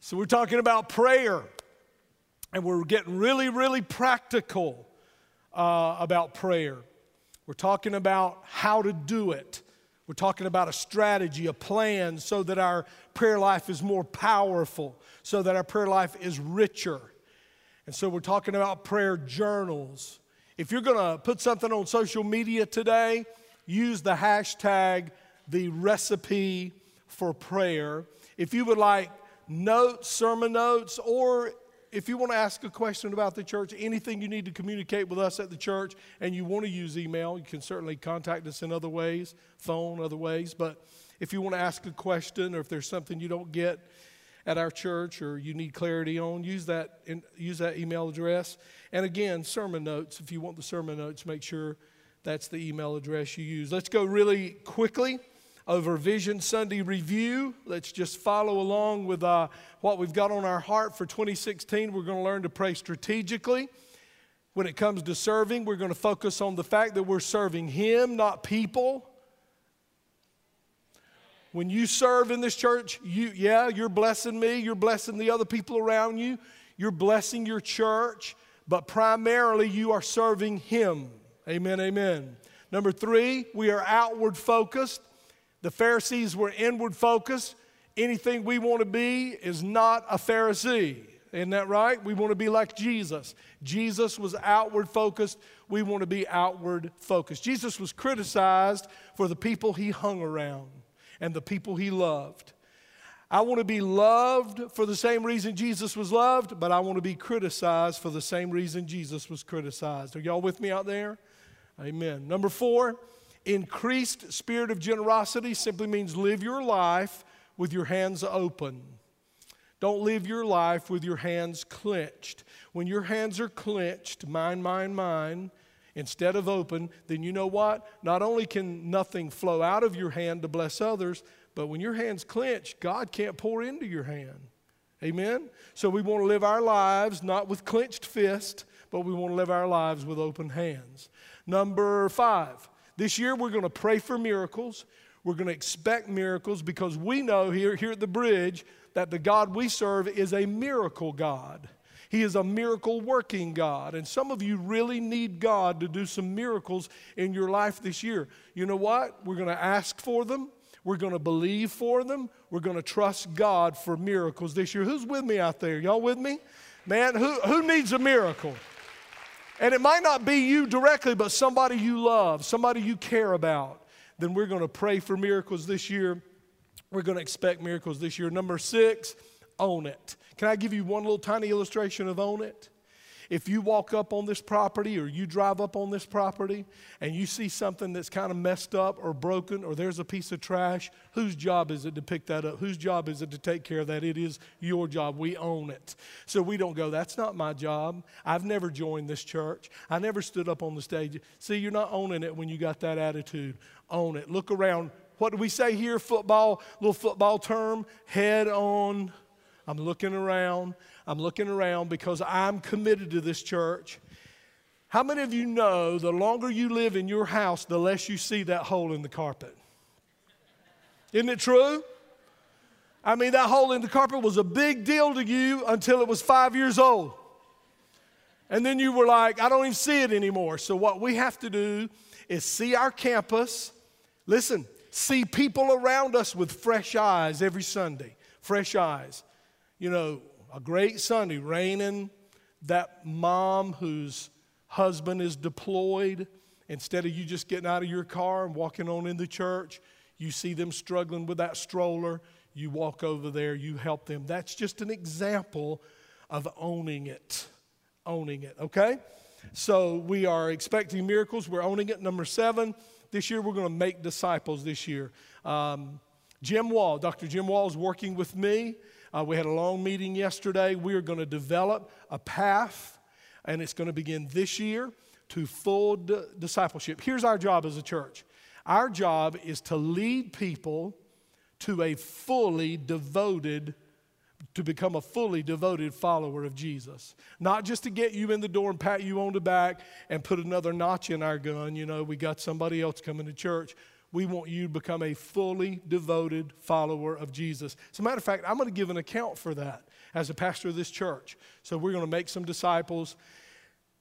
So, we're talking about prayer, and we're getting really, really practical uh, about prayer. We're talking about how to do it. We're talking about a strategy, a plan, so that our prayer life is more powerful, so that our prayer life is richer. And so, we're talking about prayer journals. If you're going to put something on social media today, use the hashtag the recipe for prayer. If you would like notes, sermon notes, or if you want to ask a question about the church, anything you need to communicate with us at the church, and you want to use email, you can certainly contact us in other ways, phone, other ways. But if you want to ask a question, or if there's something you don't get at our church, or you need clarity on, use that use that email address. And again, sermon notes. If you want the sermon notes, make sure that's the email address you use. Let's go really quickly over Vision Sunday Review. Let's just follow along with uh, what we've got on our heart for 2016. We're going to learn to pray strategically. When it comes to serving, we're going to focus on the fact that we're serving Him, not people. When you serve in this church, you, yeah, you're blessing me, you're blessing the other people around you, you're blessing your church, but primarily you are serving Him. Amen, amen. Number three, we are outward focused. The Pharisees were inward focused. Anything we want to be is not a Pharisee. Isn't that right? We want to be like Jesus. Jesus was outward focused. We want to be outward focused. Jesus was criticized for the people he hung around and the people he loved. I want to be loved for the same reason Jesus was loved, but I want to be criticized for the same reason Jesus was criticized. Are y'all with me out there? Amen. Number four, Increased spirit of generosity simply means live your life with your hands open. Don't live your life with your hands clenched. When your hands are clenched, mine, mine, mine, instead of open, then you know what? Not only can nothing flow out of your hand to bless others, but when your hand's clenched, God can't pour into your hand. Amen? So we want to live our lives not with clenched fists, but we want to live our lives with open hands. Number five, this year, we're going to pray for miracles. We're going to expect miracles because we know here, here at the bridge that the God we serve is a miracle God. He is a miracle working God. And some of you really need God to do some miracles in your life this year. You know what? We're going to ask for them. We're going to believe for them. We're going to trust God for miracles this year. Who's with me out there? Y'all with me? Man, who, who needs a miracle? And it might not be you directly, but somebody you love, somebody you care about, then we're going to pray for miracles this year. We're going to expect miracles this year. Number six, own it. Can I give you one little tiny illustration of own it? If you walk up on this property or you drive up on this property and you see something that's kind of messed up or broken or there's a piece of trash, whose job is it to pick that up? Whose job is it to take care of that? It is your job. We own it. So we don't go, that's not my job. I've never joined this church. I never stood up on the stage. See, you're not owning it when you got that attitude. Own it. Look around. What do we say here? Football, little football term, head on. I'm looking around. I'm looking around because I'm committed to this church. How many of you know the longer you live in your house, the less you see that hole in the carpet? Isn't it true? I mean, that hole in the carpet was a big deal to you until it was five years old. And then you were like, I don't even see it anymore. So, what we have to do is see our campus, listen, see people around us with fresh eyes every Sunday. Fresh eyes. You know, a great Sunday, raining, that mom whose husband is deployed, instead of you just getting out of your car and walking on in the church, you see them struggling with that stroller, you walk over there, you help them. That's just an example of owning it. Owning it, okay? So we are expecting miracles. We're owning it. Number seven, this year we're going to make disciples this year. Um, Jim Wall, Dr. Jim Wall is working with me uh, we had a long meeting yesterday. We are going to develop a path, and it's going to begin this year to full d- discipleship. Here's our job as a church our job is to lead people to a fully devoted to become a fully devoted follower of Jesus. Not just to get you in the door and pat you on the back and put another notch in our gun, you know, we got somebody else coming to church. We want you to become a fully devoted follower of Jesus. As a matter of fact, I'm going to give an account for that as a pastor of this church. So we're going to make some disciples,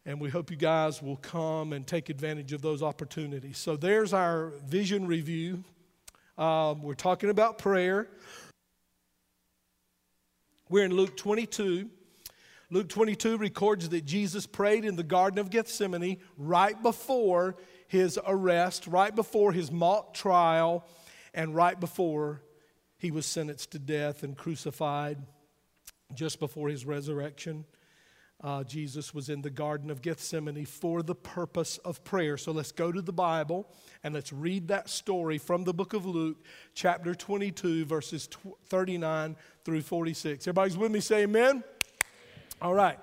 and we hope you guys will come and take advantage of those opportunities. So there's our vision review. Um, we're talking about prayer. We're in Luke 22. Luke 22 records that Jesus prayed in the Garden of Gethsemane right before his arrest, right before his mock trial, and right before he was sentenced to death and crucified, just before his resurrection. Uh, Jesus was in the Garden of Gethsemane for the purpose of prayer. So let's go to the Bible and let's read that story from the book of Luke, chapter 22, verses 39 through 46. Everybody's with me? Say amen. All right.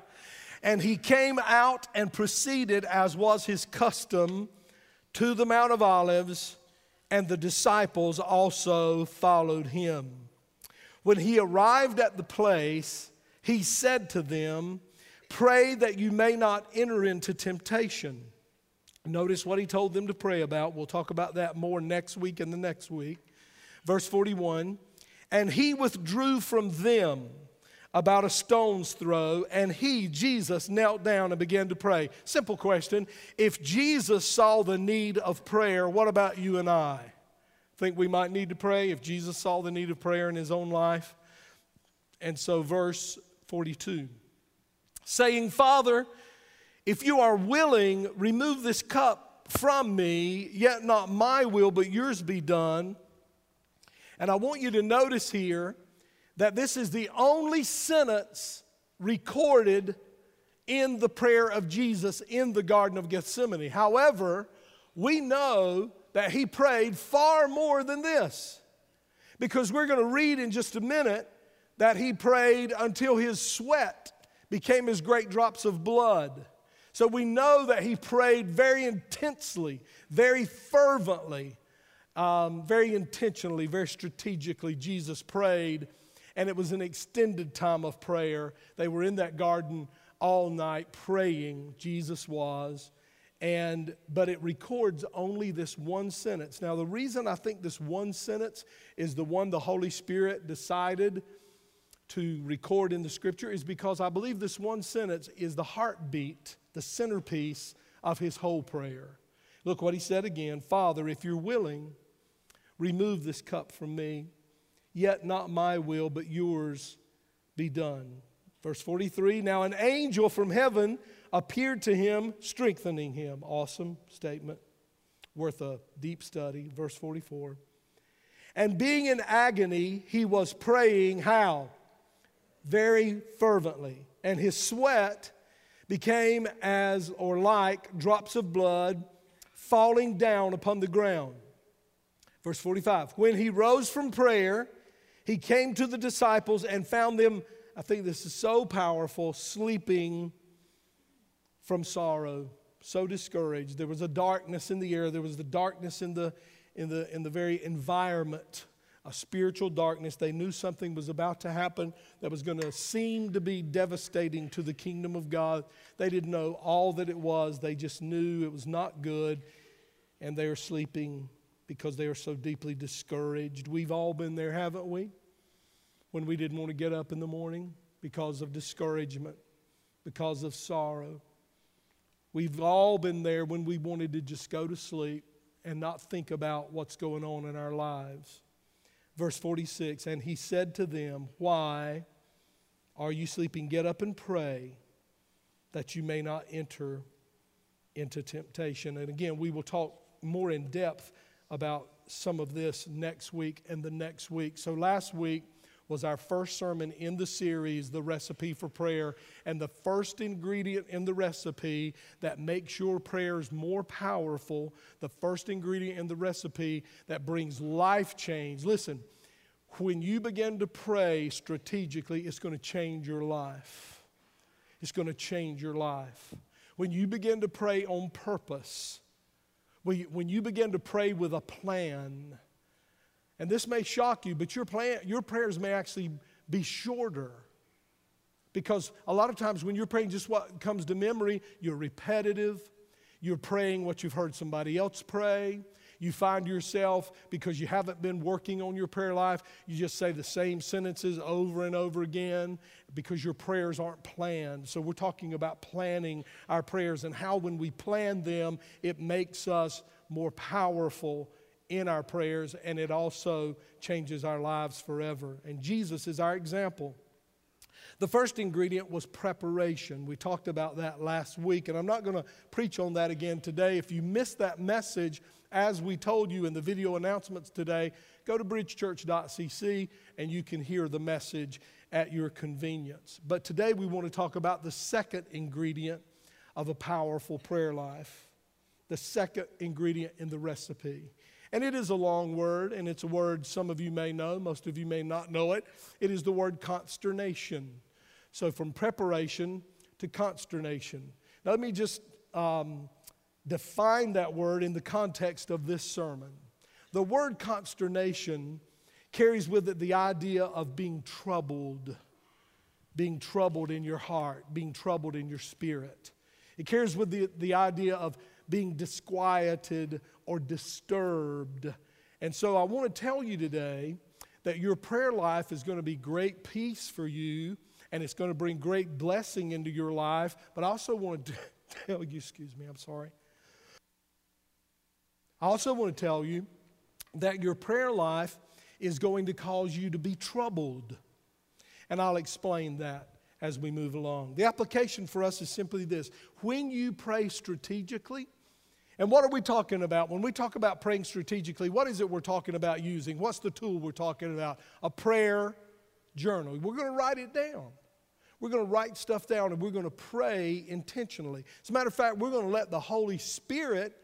And he came out and proceeded, as was his custom, to the Mount of Olives, and the disciples also followed him. When he arrived at the place, he said to them, Pray that you may not enter into temptation. Notice what he told them to pray about. We'll talk about that more next week and the next week. Verse 41 And he withdrew from them about a stone's throw, and he, Jesus, knelt down and began to pray. Simple question. If Jesus saw the need of prayer, what about you and I? Think we might need to pray if Jesus saw the need of prayer in his own life? And so, verse 42 saying, Father, if you are willing, remove this cup from me, yet not my will, but yours be done. And I want you to notice here that this is the only sentence recorded in the prayer of Jesus in the Garden of Gethsemane. However, we know that he prayed far more than this because we're going to read in just a minute that he prayed until his sweat became as great drops of blood. So we know that he prayed very intensely, very fervently, um, very intentionally, very strategically. Jesus prayed and it was an extended time of prayer. They were in that garden all night praying, Jesus was. And but it records only this one sentence. Now the reason I think this one sentence is the one the Holy Spirit decided to record in the scripture is because I believe this one sentence is the heartbeat, the centerpiece of his whole prayer. Look what he said again Father, if you're willing, remove this cup from me. Yet not my will, but yours be done. Verse 43 Now an angel from heaven appeared to him, strengthening him. Awesome statement, worth a deep study. Verse 44. And being in agony, he was praying how? Very fervently. And his sweat became as or like drops of blood falling down upon the ground. Verse 45 When he rose from prayer, he came to the disciples and found them, I think this is so powerful, sleeping from sorrow, so discouraged. There was a darkness in the air, there was the darkness in the, in the, in the very environment, a spiritual darkness. They knew something was about to happen that was going to seem to be devastating to the kingdom of God. They didn't know all that it was, they just knew it was not good, and they were sleeping because they are so deeply discouraged. We've all been there, haven't we? When we didn't want to get up in the morning because of discouragement, because of sorrow. We've all been there when we wanted to just go to sleep and not think about what's going on in our lives. Verse 46 And he said to them, Why are you sleeping? Get up and pray that you may not enter into temptation. And again, we will talk more in depth about some of this next week and the next week. So, last week was our first sermon in the series, The Recipe for Prayer. And the first ingredient in the recipe that makes your prayers more powerful, the first ingredient in the recipe that brings life change. Listen, when you begin to pray strategically, it's going to change your life. It's going to change your life. When you begin to pray on purpose, when you begin to pray with a plan, and this may shock you, but your, plan, your prayers may actually be shorter. Because a lot of times when you're praying just what comes to memory, you're repetitive. You're praying what you've heard somebody else pray. you find yourself, because you haven't been working on your prayer life, you just say the same sentences over and over again because your prayers aren't planned. So we're talking about planning our prayers and how when we plan them, it makes us more powerful in our prayers and it also changes our lives forever. And Jesus is our example. The first ingredient was preparation. We talked about that last week, and I'm not going to preach on that again today. If you missed that message, as we told you in the video announcements today, go to bridgechurch.cc and you can hear the message at your convenience. But today we want to talk about the second ingredient of a powerful prayer life, the second ingredient in the recipe. And it is a long word, and it's a word some of you may know, most of you may not know it. It is the word consternation. So, from preparation to consternation. Now, let me just um, define that word in the context of this sermon. The word consternation carries with it the idea of being troubled, being troubled in your heart, being troubled in your spirit. It carries with the, the idea of being disquieted or disturbed. And so I want to tell you today that your prayer life is going to be great peace for you and it's going to bring great blessing into your life. But I also want to tell you, excuse me, I'm sorry. I also want to tell you that your prayer life is going to cause you to be troubled. And I'll explain that as we move along. The application for us is simply this when you pray strategically, and what are we talking about? When we talk about praying strategically, what is it we're talking about using? What's the tool we're talking about? A prayer journal. We're going to write it down. We're going to write stuff down and we're going to pray intentionally. As a matter of fact, we're going to let the Holy Spirit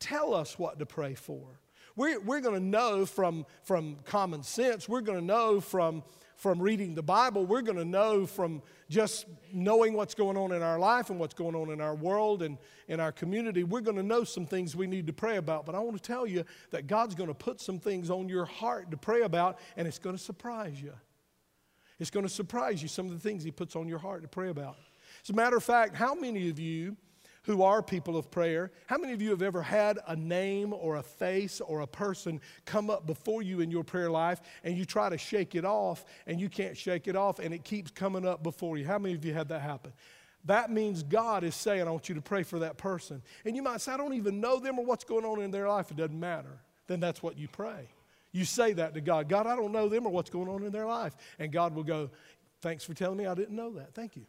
tell us what to pray for. We're, we're going to know from, from common sense, we're going to know from, from reading the Bible, we're going to know from just knowing what's going on in our life and what's going on in our world and in our community. We're going to know some things we need to pray about. But I want to tell you that God's going to put some things on your heart to pray about, and it's going to surprise you. It's going to surprise you some of the things He puts on your heart to pray about. As a matter of fact, how many of you who are people of prayer, how many of you have ever had a name or a face or a person come up before you in your prayer life and you try to shake it off and you can't shake it off and it keeps coming up before you? How many of you had that happen? That means God is saying, I want you to pray for that person. And you might say, I don't even know them or what's going on in their life. It doesn't matter. Then that's what you pray. You say that to God God, I don't know them or what's going on in their life. And God will go, Thanks for telling me I didn't know that. Thank you.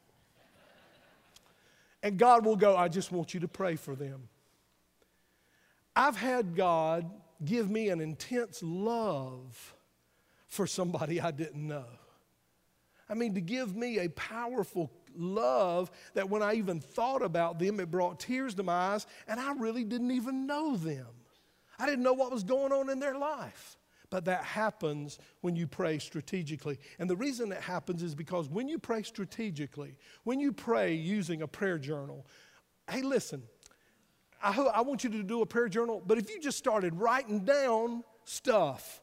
And God will go, I just want you to pray for them. I've had God give me an intense love for somebody I didn't know. I mean, to give me a powerful love that when I even thought about them, it brought tears to my eyes, and I really didn't even know them. I didn't know what was going on in their life. But that happens when you pray strategically. And the reason that happens is because when you pray strategically, when you pray using a prayer journal, hey, listen, I, I want you to do a prayer journal, but if you just started writing down stuff,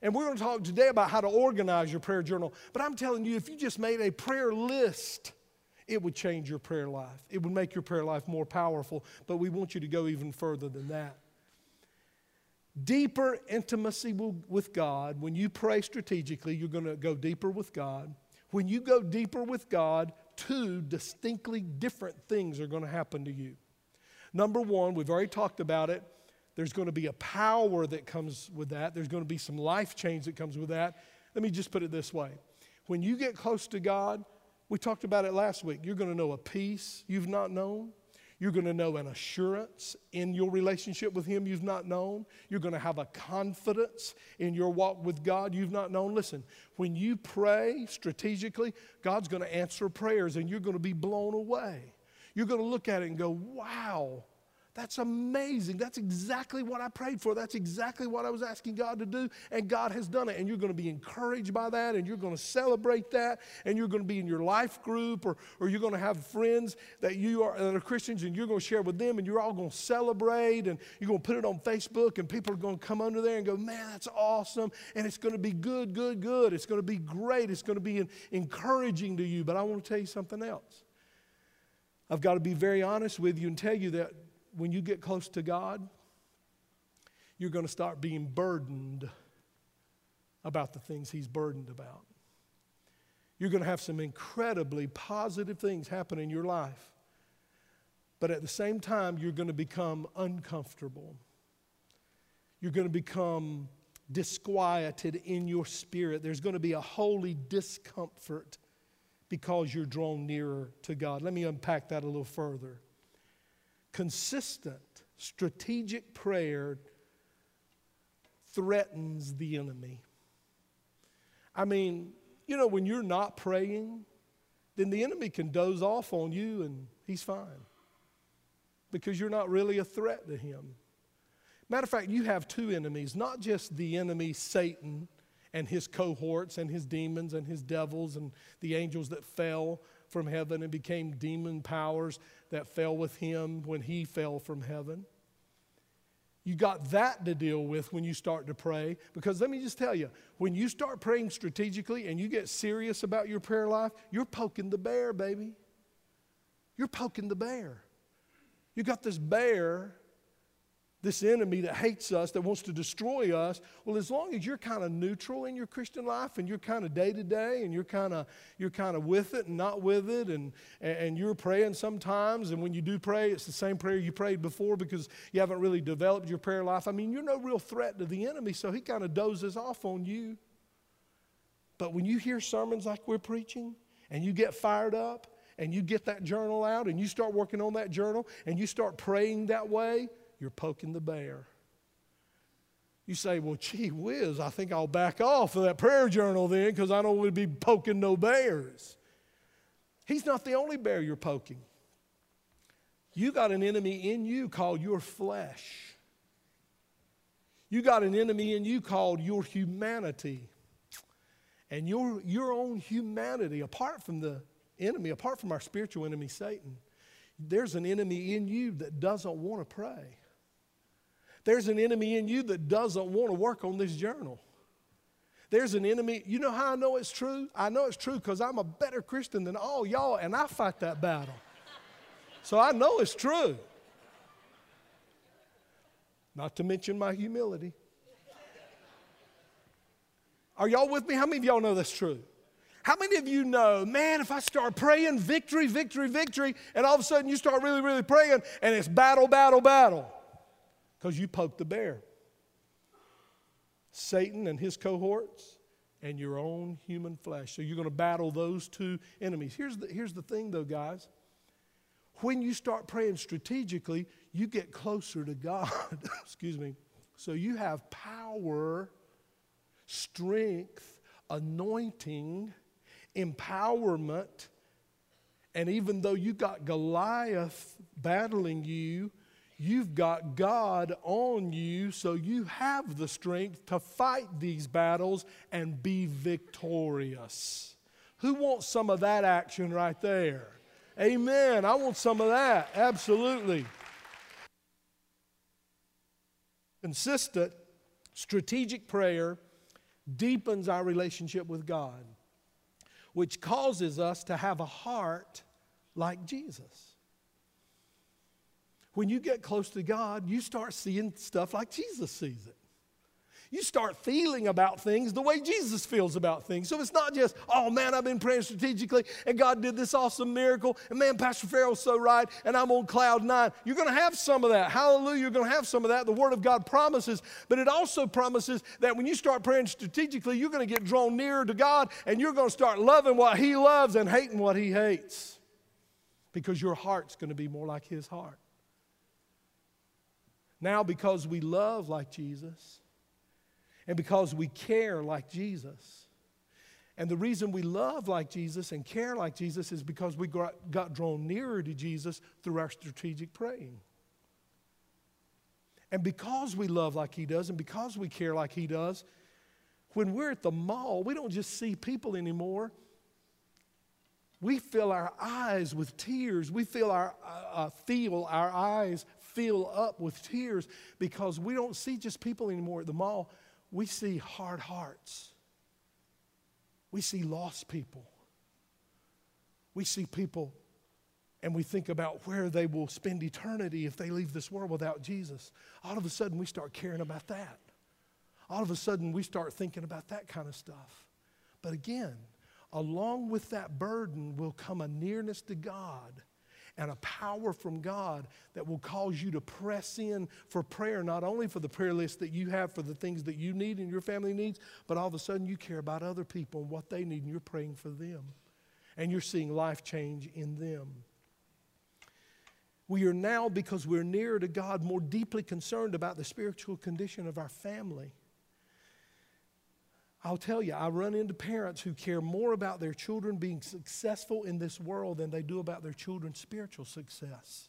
and we're going to talk today about how to organize your prayer journal, but I'm telling you, if you just made a prayer list, it would change your prayer life. It would make your prayer life more powerful, but we want you to go even further than that deeper intimacy with God, when you pray strategically, you're going to go deeper with God. When you go deeper with God, two distinctly different things are going to happen to you. Number one, we've already talked about it. There's going to be a power that comes with that. There's going to be some life change that comes with that. Let me just put it this way when you get close to God, we talked about it last week, you're going to know a peace you've not known. You're going to know an assurance in your relationship with Him you've not known. You're going to have a confidence in your walk with God you've not known. Listen, when you pray strategically, God's going to answer prayers and you're going to be blown away. You're going to look at it and go, wow, that's amazing. That's exactly what I prayed for. That's exactly what I was asking God to do, and God has done it. And you're going to be encouraged by that, and you're going to celebrate that, and you're going to be in your life group, or, or you're going to have friends that you are that are Christians, and you're going to share with them, and you're all going to celebrate, and you're going to put it on Facebook, and people are going to come under there and go, "Man, that's awesome!" And it's going to be good, good, good. It's going to be great. It's going to be encouraging to you. But I want to tell you something else. I've got to be very honest with you and tell you that when you get close to God, you're going to start being burdened about the things He's burdened about. You're going to have some incredibly positive things happen in your life. But at the same time, you're going to become uncomfortable. You're going to become disquieted in your spirit. There's going to be a holy discomfort because you're drawn nearer to God. Let me unpack that a little further. Consistent, strategic prayer threatens the enemy. I mean, you know, when you're not praying, then the enemy can doze off on you and he's fine because you're not really a threat to him. Matter of fact, you have two enemies, not just the enemy Satan and his cohorts and his demons and his devils and the angels that fell from heaven and became demon powers that fell with him when he fell from heaven. You got that to deal with when you start to pray. Because let me just tell you, when you start praying strategically and you get serious about your prayer life, you're poking the bear, baby. You're poking the bear. You got this bear this enemy that hates us, that wants to destroy us. Well, as long as you're kind of neutral in your Christian life and you're kind of day to day and you're kind of you're kind of with it and not with it and, and you're praying sometimes and when you do pray, it's the same prayer you prayed before because you haven't really developed your prayer life. I mean, you're no real threat to the enemy, so he kind of dozes off on you. But when you hear sermons like we're preaching and you get fired up and you get that journal out and you start working on that journal and you start praying that way, you're poking the bear. You say, well, gee whiz, I think I'll back off of that prayer journal then because I don't want to be poking no bears. He's not the only bear you're poking. You got an enemy in you called your flesh. You got an enemy in you called your humanity. And your, your own humanity, apart from the enemy, apart from our spiritual enemy, Satan, there's an enemy in you that doesn't want to pray. There's an enemy in you that doesn't want to work on this journal. There's an enemy. You know how I know it's true? I know it's true because I'm a better Christian than all y'all, and I fight that battle. So I know it's true. Not to mention my humility. Are y'all with me? How many of y'all know that's true? How many of you know, man, if I start praying victory, victory, victory, and all of a sudden you start really, really praying and it's battle, battle, battle? Because you poked the bear. Satan and his cohorts and your own human flesh. So you're going to battle those two enemies. Here's the, here's the thing, though, guys. When you start praying strategically, you get closer to God. Excuse me. So you have power, strength, anointing, empowerment. And even though you got Goliath battling you, You've got God on you, so you have the strength to fight these battles and be victorious. Who wants some of that action right there? Amen. I want some of that. Absolutely. Consistent, strategic prayer deepens our relationship with God, which causes us to have a heart like Jesus. When you get close to God, you start seeing stuff like Jesus sees it. You start feeling about things the way Jesus feels about things. So it's not just, oh man, I've been praying strategically and God did this awesome miracle, and man, Pastor Farrell's so right, and I'm on cloud nine. You're going to have some of that. Hallelujah, you're going to have some of that. The Word of God promises, but it also promises that when you start praying strategically, you're going to get drawn nearer to God and you're going to start loving what He loves and hating what He hates because your heart's going to be more like His heart. Now, because we love like Jesus and because we care like Jesus. And the reason we love like Jesus and care like Jesus is because we got, drawn nearer to Jesus through our strategic praying. And because we love like He does and because we care like He does, when we're at the mall, we don't just see people anymore. We fill our eyes with tears. We feel our, uh, uh feel our eyes fill up with tears because we don't see just people anymore at the mall. We see hard hearts. We see lost people. We see people and we think about where they will spend eternity if they leave this world without Jesus, all of a sudden we start caring about that. All of a sudden we start thinking about that kind of stuff. But again, along with that burden will come a nearness to God and a power from God that will cause you to press in for prayer, not only for the prayer list that you have for the things that you need and your family needs, but all of a sudden you care about other people and what they need and you're praying for them. And you're seeing life change in them. We are now, because we're nearer to God, more deeply concerned about the spiritual condition of our family. I'll tell you, I run into parents who care more about their children being successful in this world than they do about their children's spiritual success.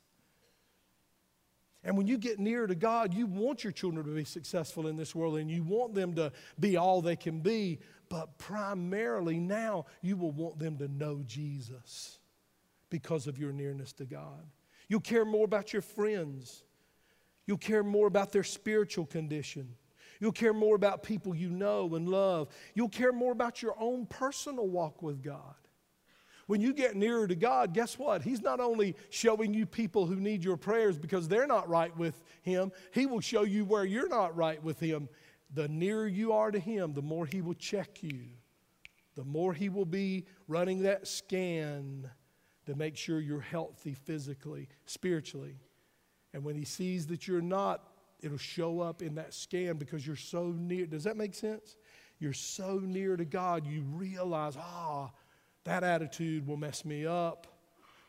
And when you get near to God, you want your children to be successful in this world and you want them to be all they can be. But primarily now, you will want them to know Jesus because of your nearness to God. You'll care more about your friends, you'll care more about their spiritual condition. You'll care more about people you know and love. You'll care more about your own personal walk with God. When you get nearer to God, guess what? He's not only showing you people who need your prayers because they're not right with Him, He will show you where you're not right with Him. The nearer you are to Him, the more He will check you, the more He will be running that scan to make sure you're healthy physically, spiritually. And when He sees that you're not it'll show up in that scan because you're so near. Does that make sense? You're so near to God, you realize, ah, that attitude will mess me up.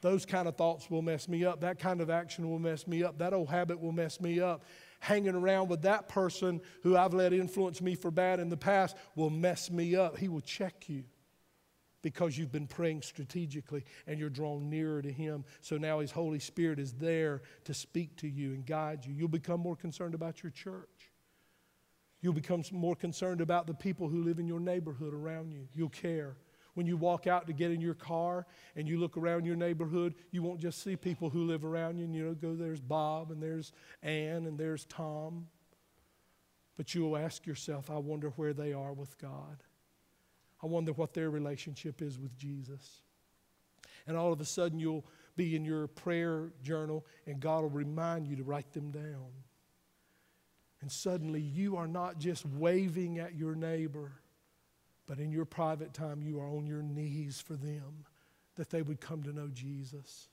Those kind of thoughts will mess me up. That kind of action will mess me up. That old habit will mess me up. Hanging around with that person who I've let influence me for bad in the past will mess me up. He will check you because you've been praying strategically and you're drawn nearer to Him. So now His Holy Spirit is there to speak to you and guide you. You'll become more concerned about your church. You'll become more concerned about the people who live in your neighborhood around you. You'll care. When you walk out to get in your car and you look around your neighborhood, you won't just see people who live around you and you know, go, there's Bob and there's Ann and there's Tom. But you'll ask yourself, I wonder where they are with God. I wonder what their relationship is with Jesus. And all of a sudden, you'll be in your prayer journal, and God will remind you to write them down. And suddenly, you are not just waving at your neighbor, but in your private time, you are on your knees for them that they would come to know Jesus.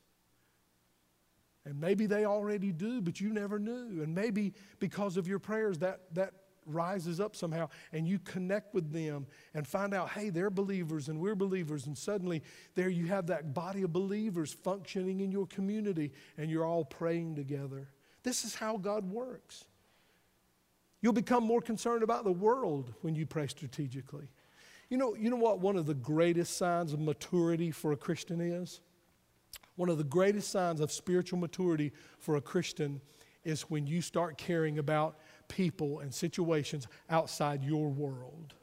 And maybe they already do, but you never knew. And maybe because of your prayers, that, that rises up somehow and you connect with them and find out, hey, they're believers and we're believers. And suddenly there you have that body of believers functioning in your community and you're all praying together. This is how God works. You'll become more concerned about the world when you pray strategically. You know, you know what one of the greatest signs of maturity for a Christian is? One of the greatest signs of spiritual maturity for a Christian is when you start caring about people and situations outside your world.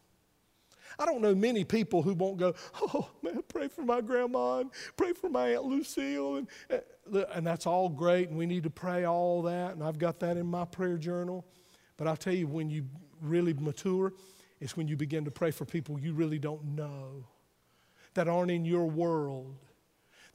I don't know many people who won't go, oh man, pray for my grandma and pray for my Aunt Lucille. And, uh, and that's all great, and we need to pray all that, and I've got that in my prayer journal. But I'll tell you, when you really mature, it's when you begin to pray for people you really don't know, that aren't in your world,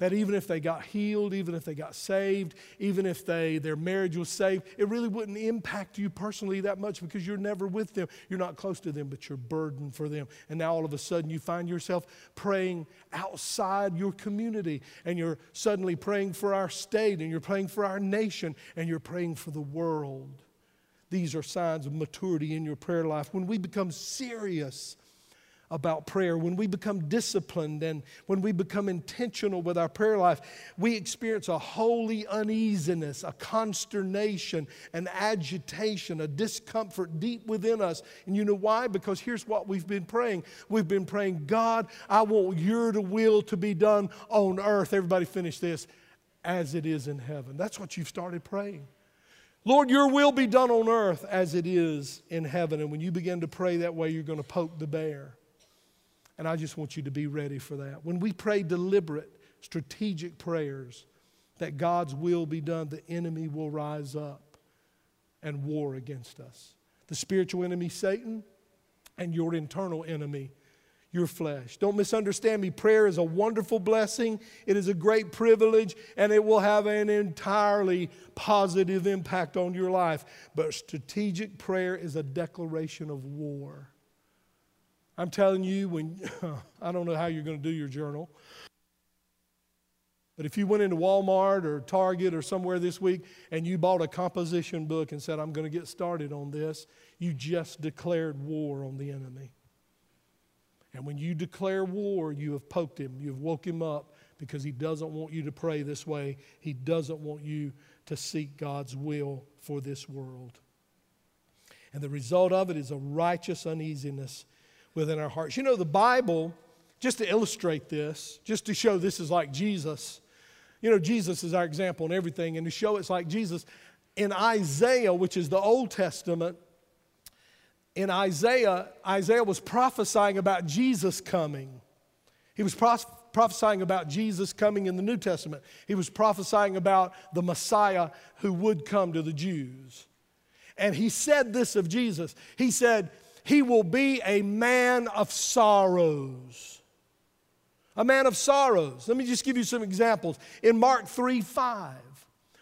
that even if they got healed, even if they got saved, even if they, their marriage was saved, it really wouldn't impact you personally that much because you're never with them. You're not close to them, but you're burdened for them. And now all of a sudden you find yourself praying outside your community and you're suddenly praying for our state and you're praying for our nation and you're praying for the world. These are signs of maturity in your prayer life. When we become serious about prayer, when we become disciplined and when we become intentional with our prayer life, we experience a holy uneasiness, a consternation, an agitation, a discomfort deep within us. And you know why? Because here's what we've been praying we've been praying, God, I want your will to be done on earth. Everybody finish this as it is in heaven. That's what you've started praying. Lord, your will be done on earth as it is in heaven. And when you begin to pray that way, you're going to poke the bear. And I just want you to be ready for that. When we pray deliberate, strategic prayers that God's will be done, the enemy will rise up and war against us. The spiritual enemy, Satan, and your internal enemy. your flesh. Don't misunderstand me. Prayer is a wonderful blessing, it is a great privilege, and it will have an entirely positive impact on your life. But strategic prayer is a declaration of war. I'm telling you, when I don't know how you're going to do your journal, but if you went into Walmart or Target or somewhere this week and you bought a composition book and said, I'm going to get started on this, you just declared war on the enemy. And when you declare war, you have poked him, you've woke him up because he doesn't want you to pray this way. He doesn't want you to seek God's will for this world. And the result of it is a righteous uneasiness within our hearts. You know, the Bible, just to illustrate this, just to show this is like Jesus, you know, Jesus is our example in everything, and to show it's like Jesus, in Isaiah, which is the Old Testament, in Isaiah, Isaiah was prophesying about Jesus coming. He was prophesying about Jesus coming in the New Testament. He was prophesying about the Messiah who would come to the Jews. And he said this of Jesus He said, He will be a man of sorrows. A man of sorrows. Let me just give you some examples. In Mark 3 5,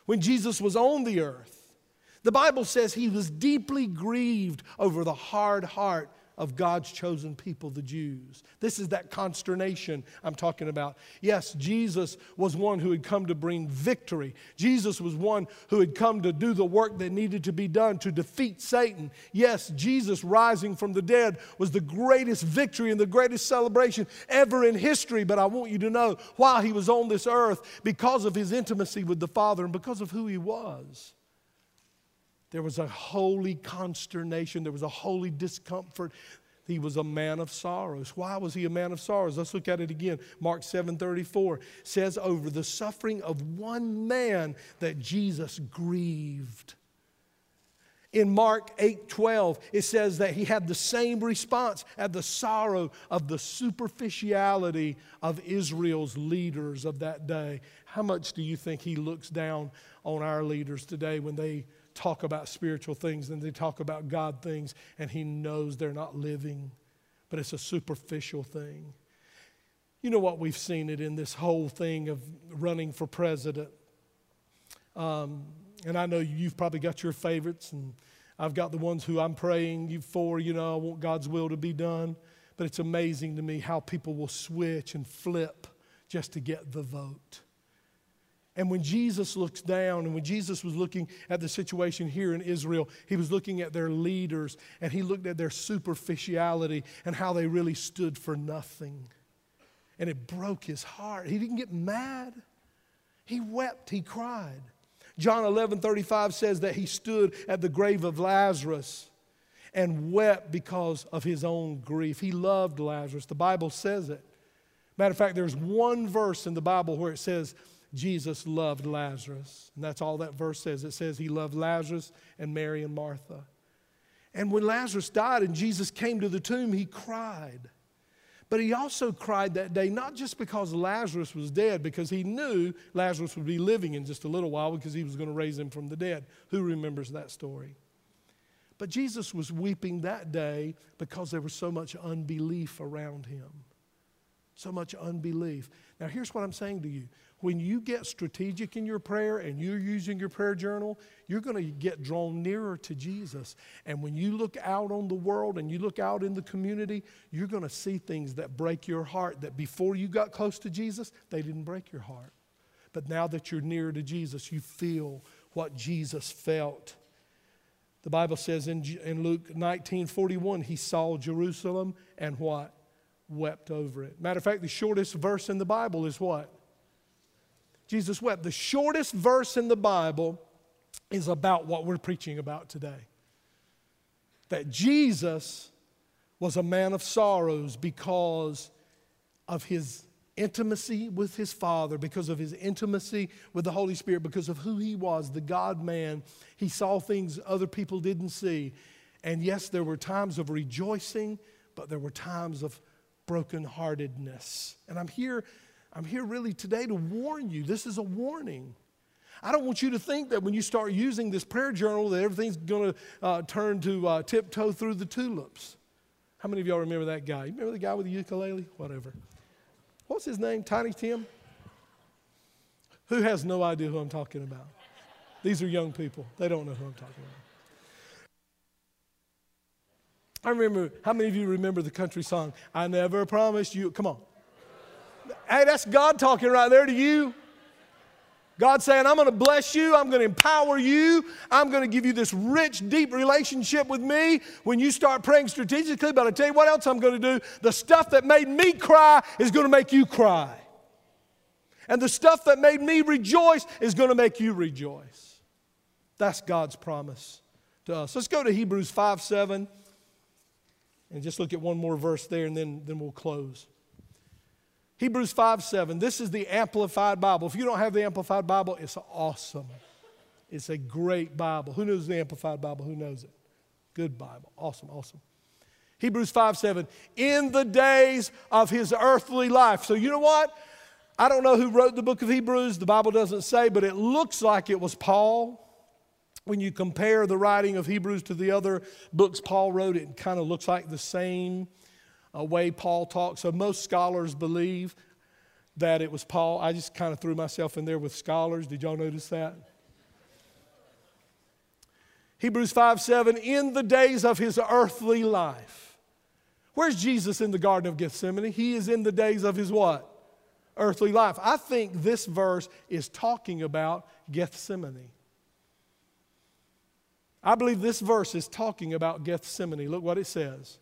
when Jesus was on the earth, the Bible says he was deeply grieved over the hard heart of God's chosen people, the Jews. This is that consternation I'm talking about. Yes, Jesus was one who had come to bring victory. Jesus was one who had come to do the work that needed to be done to defeat Satan. Yes, Jesus rising from the dead was the greatest victory and the greatest celebration ever in history. But I want you to know, while he was on this earth, because of his intimacy with the Father and because of who he was, there was a holy consternation, there was a holy discomfort. He was a man of sorrows. Why was he a man of sorrows? Let's look at it again. Mark 7:34 says over the suffering of one man that Jesus grieved. In Mark 8:12, it says that he had the same response at the sorrow of the superficiality of Israel's leaders of that day. How much do you think he looks down on our leaders today when they talk about spiritual things and they talk about God things, and he knows they're not living, but it's a superficial thing. You know what? We've seen it in this whole thing of running for president. Um, and I know you've probably got your favorites, and I've got the ones who I'm praying for. You know, I want God's will to be done. But it's amazing to me how people will switch and flip just to get the vote. And when Jesus looks down, and when Jesus was looking at the situation here in Israel, he was looking at their leaders and he looked at their superficiality and how they really stood for nothing. And it broke his heart. He didn't get mad, he wept, he cried. John 11 35 says that he stood at the grave of Lazarus and wept because of his own grief. He loved Lazarus. The Bible says it. Matter of fact, there's one verse in the Bible where it says, Jesus loved Lazarus. And that's all that verse says. It says he loved Lazarus and Mary and Martha. And when Lazarus died and Jesus came to the tomb, he cried. But he also cried that day, not just because Lazarus was dead, because he knew Lazarus would be living in just a little while because he was going to raise him from the dead. Who remembers that story? But Jesus was weeping that day because there was so much unbelief around him. So much unbelief. Now, here's what I'm saying to you when you get strategic in your prayer and you're using your prayer journal, you're going to get drawn nearer to Jesus. And when you look out on the world and you look out in the community, you're going to see things that break your heart that before you got close to Jesus, they didn't break your heart. But now that you're nearer to Jesus, you feel what Jesus felt. The Bible says in, in Luke 19 41, he saw Jerusalem and what? Wept over it. Matter of fact, the shortest verse in the Bible is what? Jesus wept. The shortest verse in the Bible is about what we're preaching about today. That Jesus was a man of sorrows because of his intimacy with his Father, because of his intimacy with the Holy Spirit, because of who he was, the God man. He saw things other people didn't see. And yes, there were times of rejoicing, but there were times of brokenheartedness. And I'm here I'm here really today to warn you. This is a warning. I don't want you to think that when you start using this prayer journal that everything's going to uh, turn to uh, tiptoe through the tulips. How many of y'all remember that guy? You remember the guy with the ukulele? Whatever. What's his name? Tiny Tim? Who has no idea who I'm talking about? These are young people. They don't know who I'm talking about. I remember, how many of you remember the country song, I never promised you? Come on. Hey, that's God talking right there to you. God saying, I'm going to bless you. I'm going to empower you. I'm going to give you this rich, deep relationship with me when you start praying strategically. But I tell you what else I'm going to do. The stuff that made me cry is going to make you cry. And the stuff that made me rejoice is going to make you rejoice. That's God's promise to us. Let's go to Hebrews 5 7 and just look at one more verse there and then, then we'll close. Hebrews 5 7. This is the Amplified Bible. If you don't have the Amplified Bible, it's awesome. It's a great Bible. Who knows the Amplified Bible? Who knows it? Good Bible. Awesome, awesome. Hebrews 5 7. In the days of his earthly life. So, you know what? I don't know who wrote the book of Hebrews. The Bible doesn't say, but it looks like it was Paul. When you compare the writing of Hebrews to the other books Paul wrote, it kind of looks like the same a way Paul talks. So most scholars believe that it was Paul. I just kind of threw myself in there with scholars. Did y'all notice that? Hebrews 5 7, in the days of his earthly life. Where's Jesus in the Garden of Gethsemane? He is in the days of his what? Earthly life. I think this verse is talking about Gethsemane. I believe this verse is talking about Gethsemane. Look what it says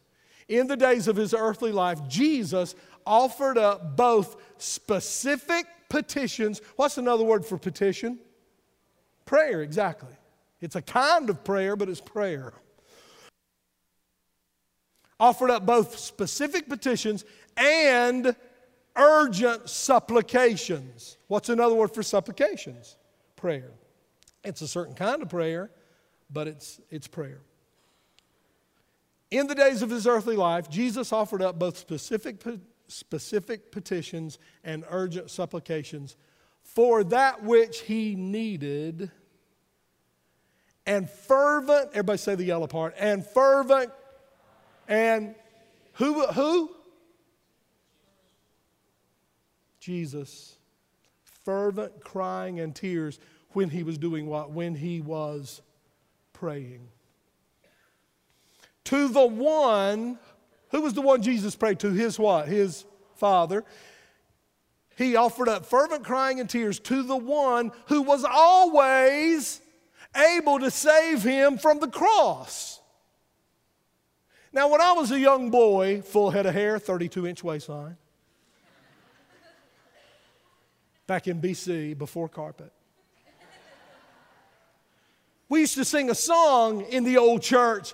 in the days of his earthly life, Jesus offered up both specific petitions. What's another word for petition? Prayer, exactly. It's a kind of prayer, but it's prayer. Offered up both specific petitions and urgent supplications. What's another word for supplications? Prayer. It's a certain kind of prayer, but it's, it's prayer. In the days of his earthly life, Jesus offered up both specific, specific petitions and urgent supplications for that which he needed and fervent, everybody say the yellow part, and fervent, and who, who? Jesus. Fervent crying and tears when he was doing what? When he was praying to the one, who was the one Jesus prayed to? His what? His Father. He offered up fervent crying and tears to the one who was always able to save him from the cross. Now, when I was a young boy, full head of hair, 32 inch waistline, back in BC before carpet, we used to sing a song in the old church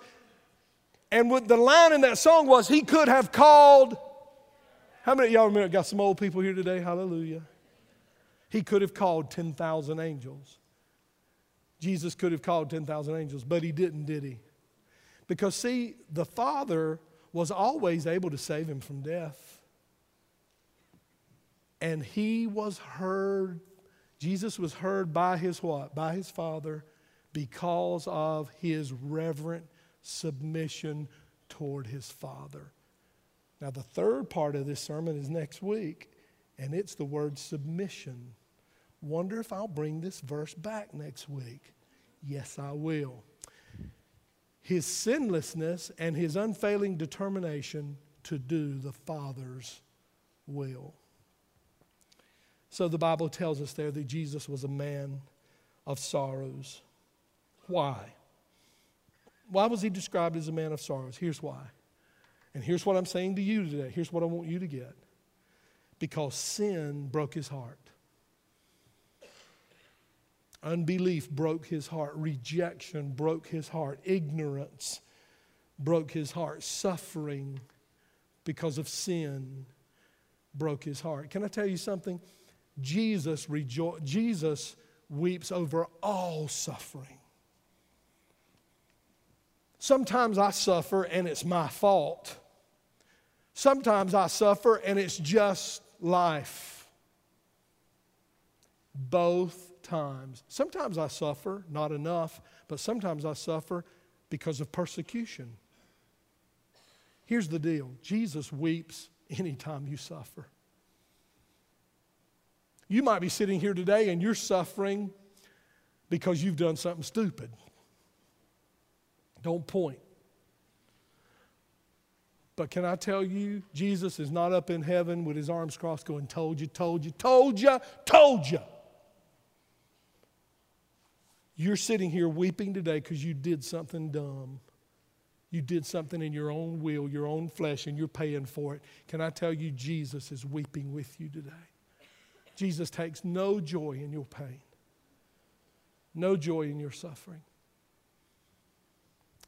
and what the line in that song was, he could have called. How many of y'all remember? Got some old people here today? Hallelujah. He could have called 10,000 angels. Jesus could have called 10,000 angels, but he didn't, did he? Because, see, the Father was always able to save him from death. And he was heard, Jesus was heard by his what? By his Father because of his reverent submission toward his Father. Now, the third part of this sermon is next week, and it's the word submission. Wonder if I'll bring this verse back next week. Yes, I will. His sinlessness and his unfailing determination to do the Father's will. So the Bible tells us there that Jesus was a man of sorrows. Why? Why was he described as a man of sorrows? Here's why. And here's what I'm saying to you today. Here's what I want you to get. Because sin broke his heart. Unbelief broke his heart. Rejection broke his heart. Ignorance broke his heart. Suffering because of sin broke his heart. Can I tell you something? Jesus, rejo- Jesus weeps over all suffering. Sometimes I suffer and it's my fault. Sometimes I suffer and it's just life. Both times. Sometimes I suffer, not enough, but sometimes I suffer because of persecution. Here's the deal Jesus weeps anytime you suffer. You might be sitting here today and you're suffering because you've done something stupid. Don't point. But can I tell you, Jesus is not up in heaven with his arms crossed going, Told you, told you, told you, told you. You're sitting here weeping today because you did something dumb. You did something in your own will, your own flesh, and you're paying for it. Can I tell you, Jesus is weeping with you today? Jesus takes no joy in your pain, no joy in your suffering.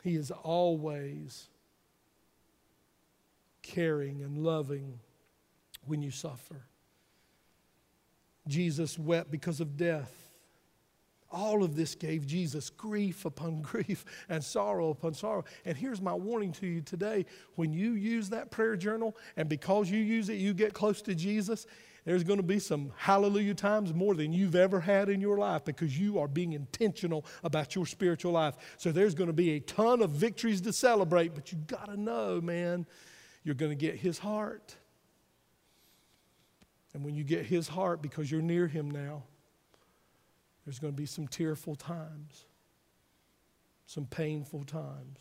He is always caring and loving when you suffer. Jesus wept because of death. All of this gave Jesus grief upon grief and sorrow upon sorrow. And here's my warning to you today when you use that prayer journal, and because you use it, you get close to Jesus, there's going to be some hallelujah times more than you've ever had in your life because you are being intentional about your spiritual life. So there's going to be a ton of victories to celebrate, but you got to know, man, you're going to get his heart. And when you get his heart because you're near him now, there's going to be some tearful times, some painful times.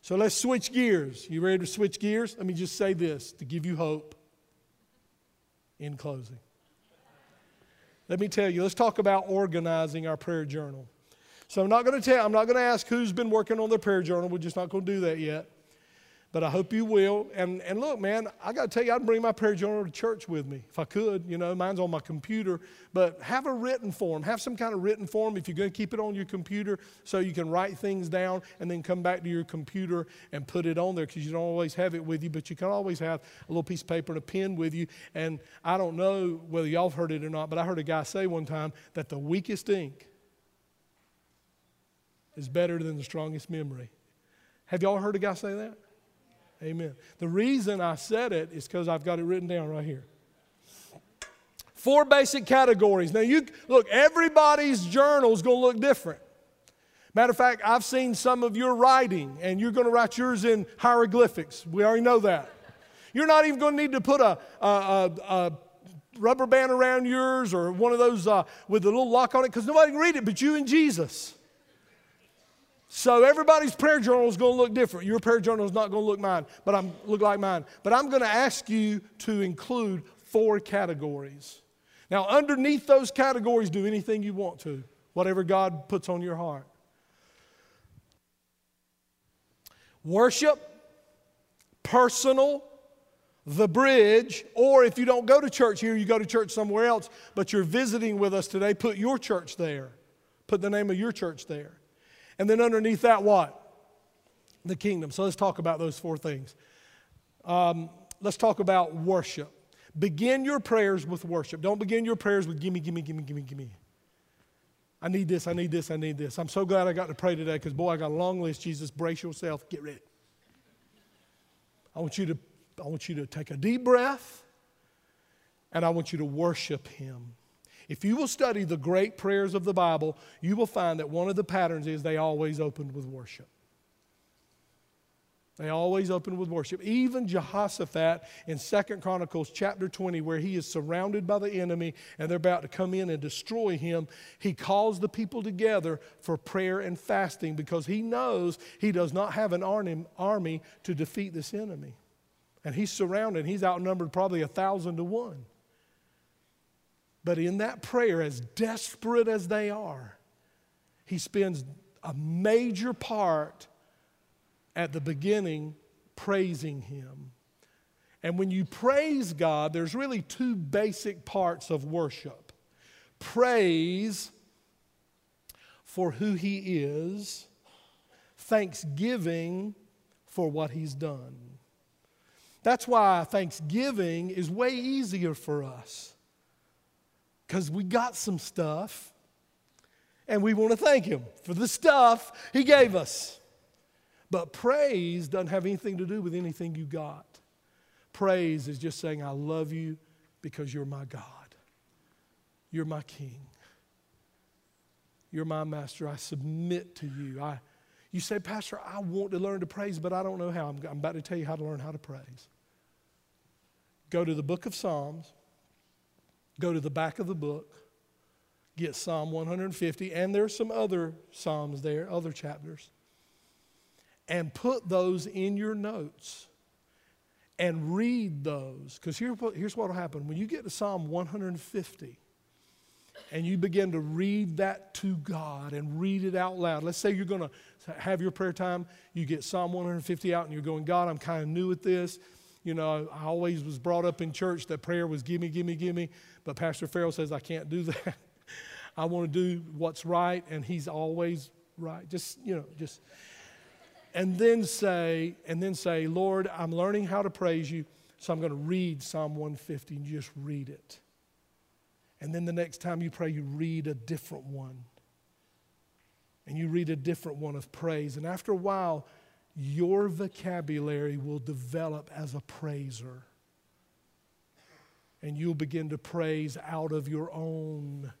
So let's switch gears. You ready to switch gears? Let me just say this to give you hope in closing. Let me tell you, let's talk about organizing our prayer journal. So I'm not going to tell, I'm not going to ask who's been working on their prayer journal. We're just not going to do that yet but I hope you will. And, and look, man, I got to tell you, I'd bring my prayer journal to church with me if I could. You know, mine's on my computer. But have a written form. Have some kind of written form if you're going to keep it on your computer so you can write things down and then come back to your computer and put it on there because you don't always have it with you, but you can always have a little piece of paper and a pen with you. And I don't know whether y'all have heard it or not, but I heard a guy say one time that the weakest ink is better than the strongest memory. Have y'all heard a guy say that? Amen. The reason I said it is because I've got it written down right here. Four basic categories. Now, you look, everybody's journal is going to look different. Matter of fact, I've seen some of your writing, and you're going to write yours in hieroglyphics. We already know that. You're not even going to need to put a, a, a, a rubber band around yours or one of those uh, with a little lock on it because nobody can read it but you and Jesus. So everybody's prayer journal is going to look different. Your prayer journal is not going to look mine, but I'm look like mine. But I'm going to ask you to include four categories. Now, underneath those categories, do anything you want to, whatever God puts on your heart. Worship, personal, the bridge, or if you don't go to church here, you go to church somewhere else, but you're visiting with us today, put your church there. Put the name of your church there. And then underneath that, what? The kingdom. So let's talk about those four things. Um, let's talk about worship. Begin your prayers with worship. Don't begin your prayers with gimme, gimme, gimme, gimme, gimme. I need this, I need this, I need this. I'm so glad I got to pray today because, boy, I got a long list. Jesus, brace yourself, get ready. I want you to, I want you to take a deep breath and I want you to worship Him. If you will study the great prayers of the Bible, you will find that one of the patterns is they always opened with worship. They always opened with worship. Even Jehoshaphat in Second Chronicles chapter 20, where he is surrounded by the enemy and they're about to come in and destroy him, he calls the people together for prayer and fasting because he knows he does not have an army to defeat this enemy. And he's surrounded, he's outnumbered probably a thousand to one. But in that prayer, as desperate as they are, he spends a major part at the beginning praising him. And when you praise God, there's really two basic parts of worship praise for who he is, thanksgiving for what he's done. That's why thanksgiving is way easier for us because we got some stuff and we want to thank Him for the stuff He gave us. But praise doesn't have anything to do with anything you got. Praise is just saying, I love you because you're my God. You're my King. You're my master. I submit to you. I, You say, Pastor, I want to learn to praise, but I don't know how. I'm, I'm about to tell you how to learn how to praise. Go to the book of Psalms, go to the back of the book, get Psalm 150, and there's some other Psalms there, other chapters, and put those in your notes and read those. Because here, here's what will happen when you get to Psalm 150 and you begin to read that to God and read it out loud. Let's say you're going to have your prayer time, you get Psalm 150 out and you're going, God, I'm kind of new at this. You know, I always was brought up in church that prayer was gimme, gimme, gimme. But Pastor Farrell says I can't do that. I want to do what's right, and he's always right. Just, you know, just and then say, and then say, Lord, I'm learning how to praise you, so I'm going to read Psalm 150 and just read it. And then the next time you pray, you read a different one. And you read a different one of praise. And after a while, your vocabulary will develop as a praiser. And you'll begin to praise out of your own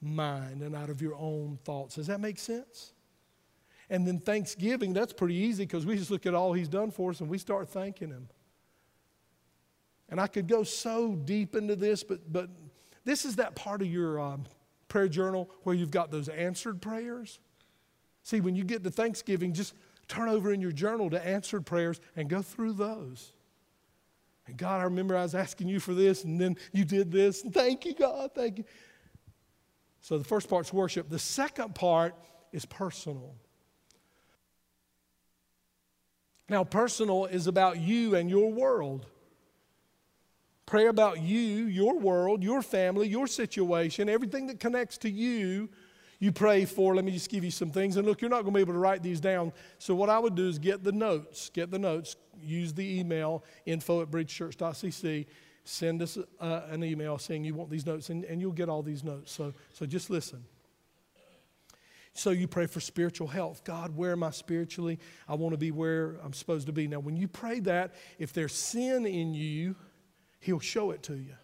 mind and out of your own thoughts. Does that make sense? And then Thanksgiving, that's pretty easy because we just look at all He's done for us and we start thanking Him. And I could go so deep into this, but, but this is that part of your um, prayer journal where you've got those answered prayers. See, when you get to Thanksgiving, just turn over in your journal to answered prayers and go through those. And God, I remember I was asking you for this, and then you did this. Thank you, God. Thank you. So the first part's worship. The second part is personal. Now, personal is about you and your world. Pray about you, your world, your family, your situation, everything that connects to you. You pray for. Let me just give you some things. And look, you're not going to be able to write these down. So, what I would do is get the notes, get the notes, use the email info at bridgechurch.cc. Send us uh, an email saying you want these notes, and, and you'll get all these notes. So, so just listen. So you pray for spiritual health. God, where am I spiritually? I want to be where I'm supposed to be. Now, when you pray that, if there's sin in you, He'll show it to you.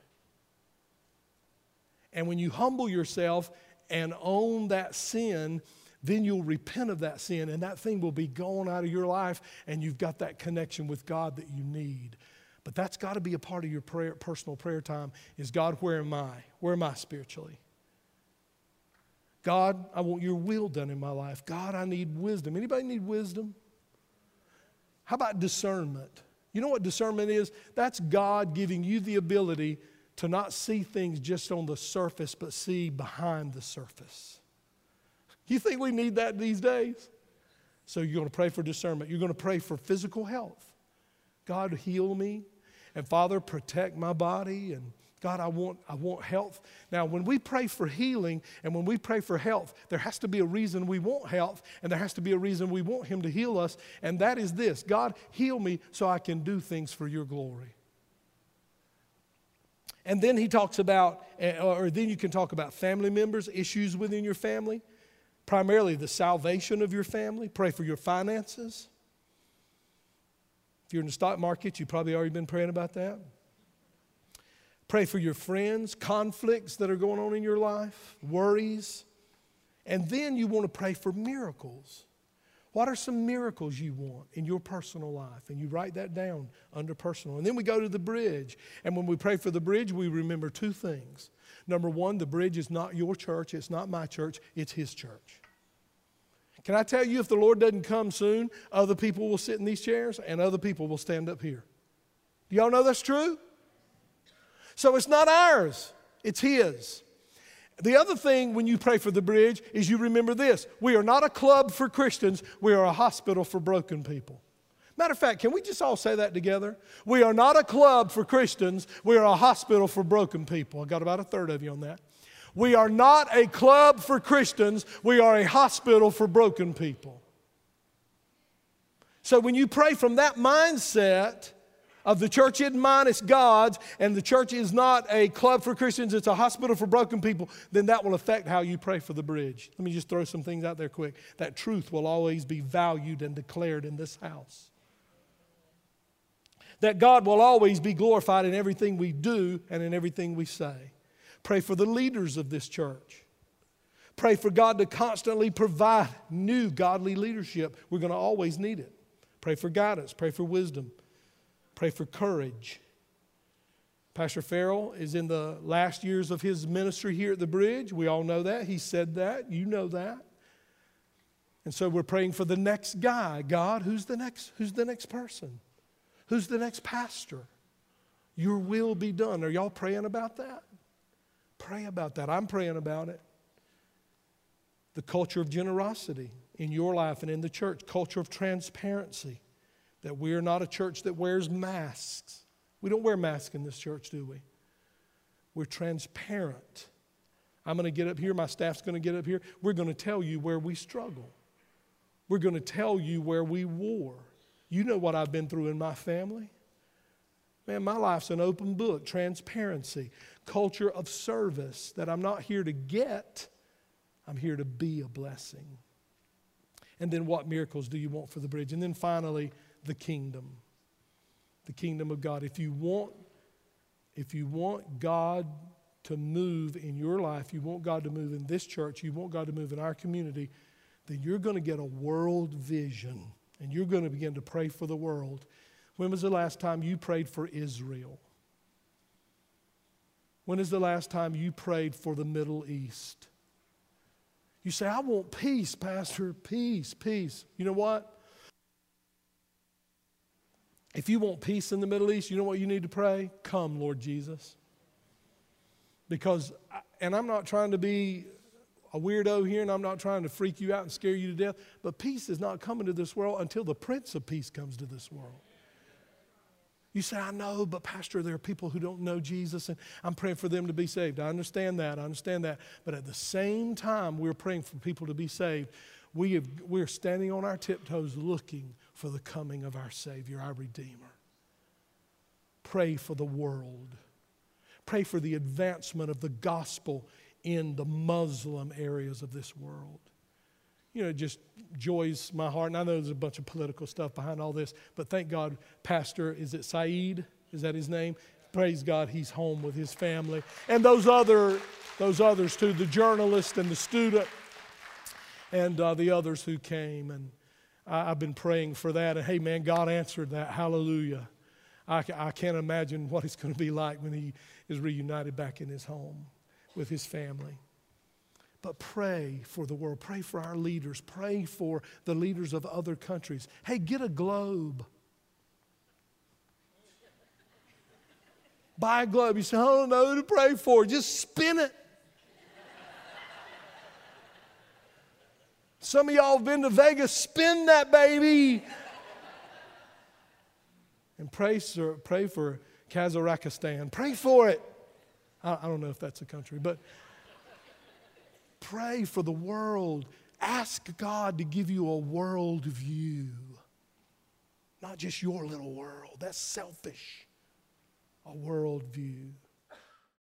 And when you humble yourself and own that sin, then you'll repent of that sin, and that thing will be gone out of your life, and you've got that connection with God that you need. But that's got to be a part of your prayer, personal prayer time is God, where am I? Where am I spiritually? God, I want your will done in my life. God, I need wisdom. Anybody need wisdom? How about discernment? You know what discernment is? That's God giving you the ability to not see things just on the surface, but see behind the surface. You think we need that these days? So you're going to pray for discernment. You're going to pray for physical health. God, heal me. And Father, protect my body and God, I want, I want health. Now, when we pray for healing and when we pray for health, there has to be a reason we want health and there has to be a reason we want Him to heal us. And that is this God, heal me so I can do things for your glory. And then he talks about, eh, or then you can talk about family members, issues within your family, primarily the salvation of your family. Pray for your finances. If you're in the stock market, you've probably already been praying about that. Pray for your friends, conflicts that are going on in your life, worries. And then you want to pray for miracles. What are some miracles you want in your personal life? And you write that down under personal. And then we go to the bridge. And when we pray for the bridge, we remember two things. Number one, the bridge is not your church, it's not my church, it's His church. Can I tell you, if the Lord doesn't come soon, other people will sit in these chairs and other people will stand up here. Do y'all know that's true? So it's not ours, it's His. The other thing when you pray for the bridge is you remember this we are not a club for Christians, we are a hospital for broken people. Matter of fact, can we just all say that together? We are not a club for Christians, we are a hospital for broken people. I got about a third of you on that. We are not a club for Christians, we are a hospital for broken people. So when you pray from that mindset, of the church isn't mine, it's God's, and the church is not a club for Christians, it's a hospital for broken people, then that will affect how you pray for the bridge. Let me just throw some things out there quick. That truth will always be valued and declared in this house. That God will always be glorified in everything we do and in everything we say. Pray for the leaders of this church. Pray for God to constantly provide new godly leadership. We're going to always need it. Pray for guidance, pray for wisdom, pray for courage. Pastor Farrell is in the last years of his ministry here at the bridge. We all know that. He said that. You know that. And so we're praying for the next guy. God, who's the next who's the next person? Who's the next pastor? Your will be done. Are y'all praying about that? Pray about that. I'm praying about it. The culture of generosity in your life and in the church, culture of transparency. That we are not a church that wears masks we don't wear masks in this church, do we? We're transparent. I'm going to get up here, my staff's going to get up here. We're going to tell you where we struggle. We're going to tell you where we war. You know what I've been through in my family. Man, my life's an open book. Transparency, culture of service that I'm not here to get, I'm here to be a blessing. And then what miracles do you want for the bridge? And then finally, the kingdom the kingdom of God. If you want, if you want God to move in your life, you want God to move in this church, you want God to move in our community, then you're going to get a world vision and you're going to begin to pray for the world. When was the last time you prayed for Israel? When is the last time you prayed for the Middle East? You say, I want peace, Pastor, peace, peace. You know what? If you want peace in the Middle East, you know what you need to pray? Come, Lord Jesus. Because, and I'm not trying to be a weirdo here and I'm not trying to freak you out and scare you to death, but peace is not coming to this world until the Prince of Peace comes to this world. You say, I know, but Pastor, there are people who don't know Jesus, and I'm praying for them to be saved. I understand that. I understand that. But at the same time, we're praying for people to be saved. We have, we're standing on our tiptoes looking for the coming of our Savior, our Redeemer. Pray for the world. Pray for the advancement of the gospel in the Muslim areas of this world. You know, it just joys my heart. And I know there's a bunch of political stuff behind all this, but thank God, Pastor, is it Saeed? Is that his name? Praise God, he's home with his family. And those other, those others too, the journalist and the student and uh, the others who came. And I, have been praying for that. And hey, man, God answered that. Hallelujah. I, I can't imagine what it's going to be like when he is reunited back in his home with his family. But pray for the world. Pray for our leaders. Pray for the leaders of other countries. Hey, get a globe. Buy a globe. You say, I don't know who to pray for. Just spin it. Some of y'all have been to Vegas, spin that baby. and pray, sir, pray for Kazakhstan. Pray for it. I, I don't know if that's a country, but pray for the world. Ask God to give you a world view, not just your little world. That's selfish. A world view.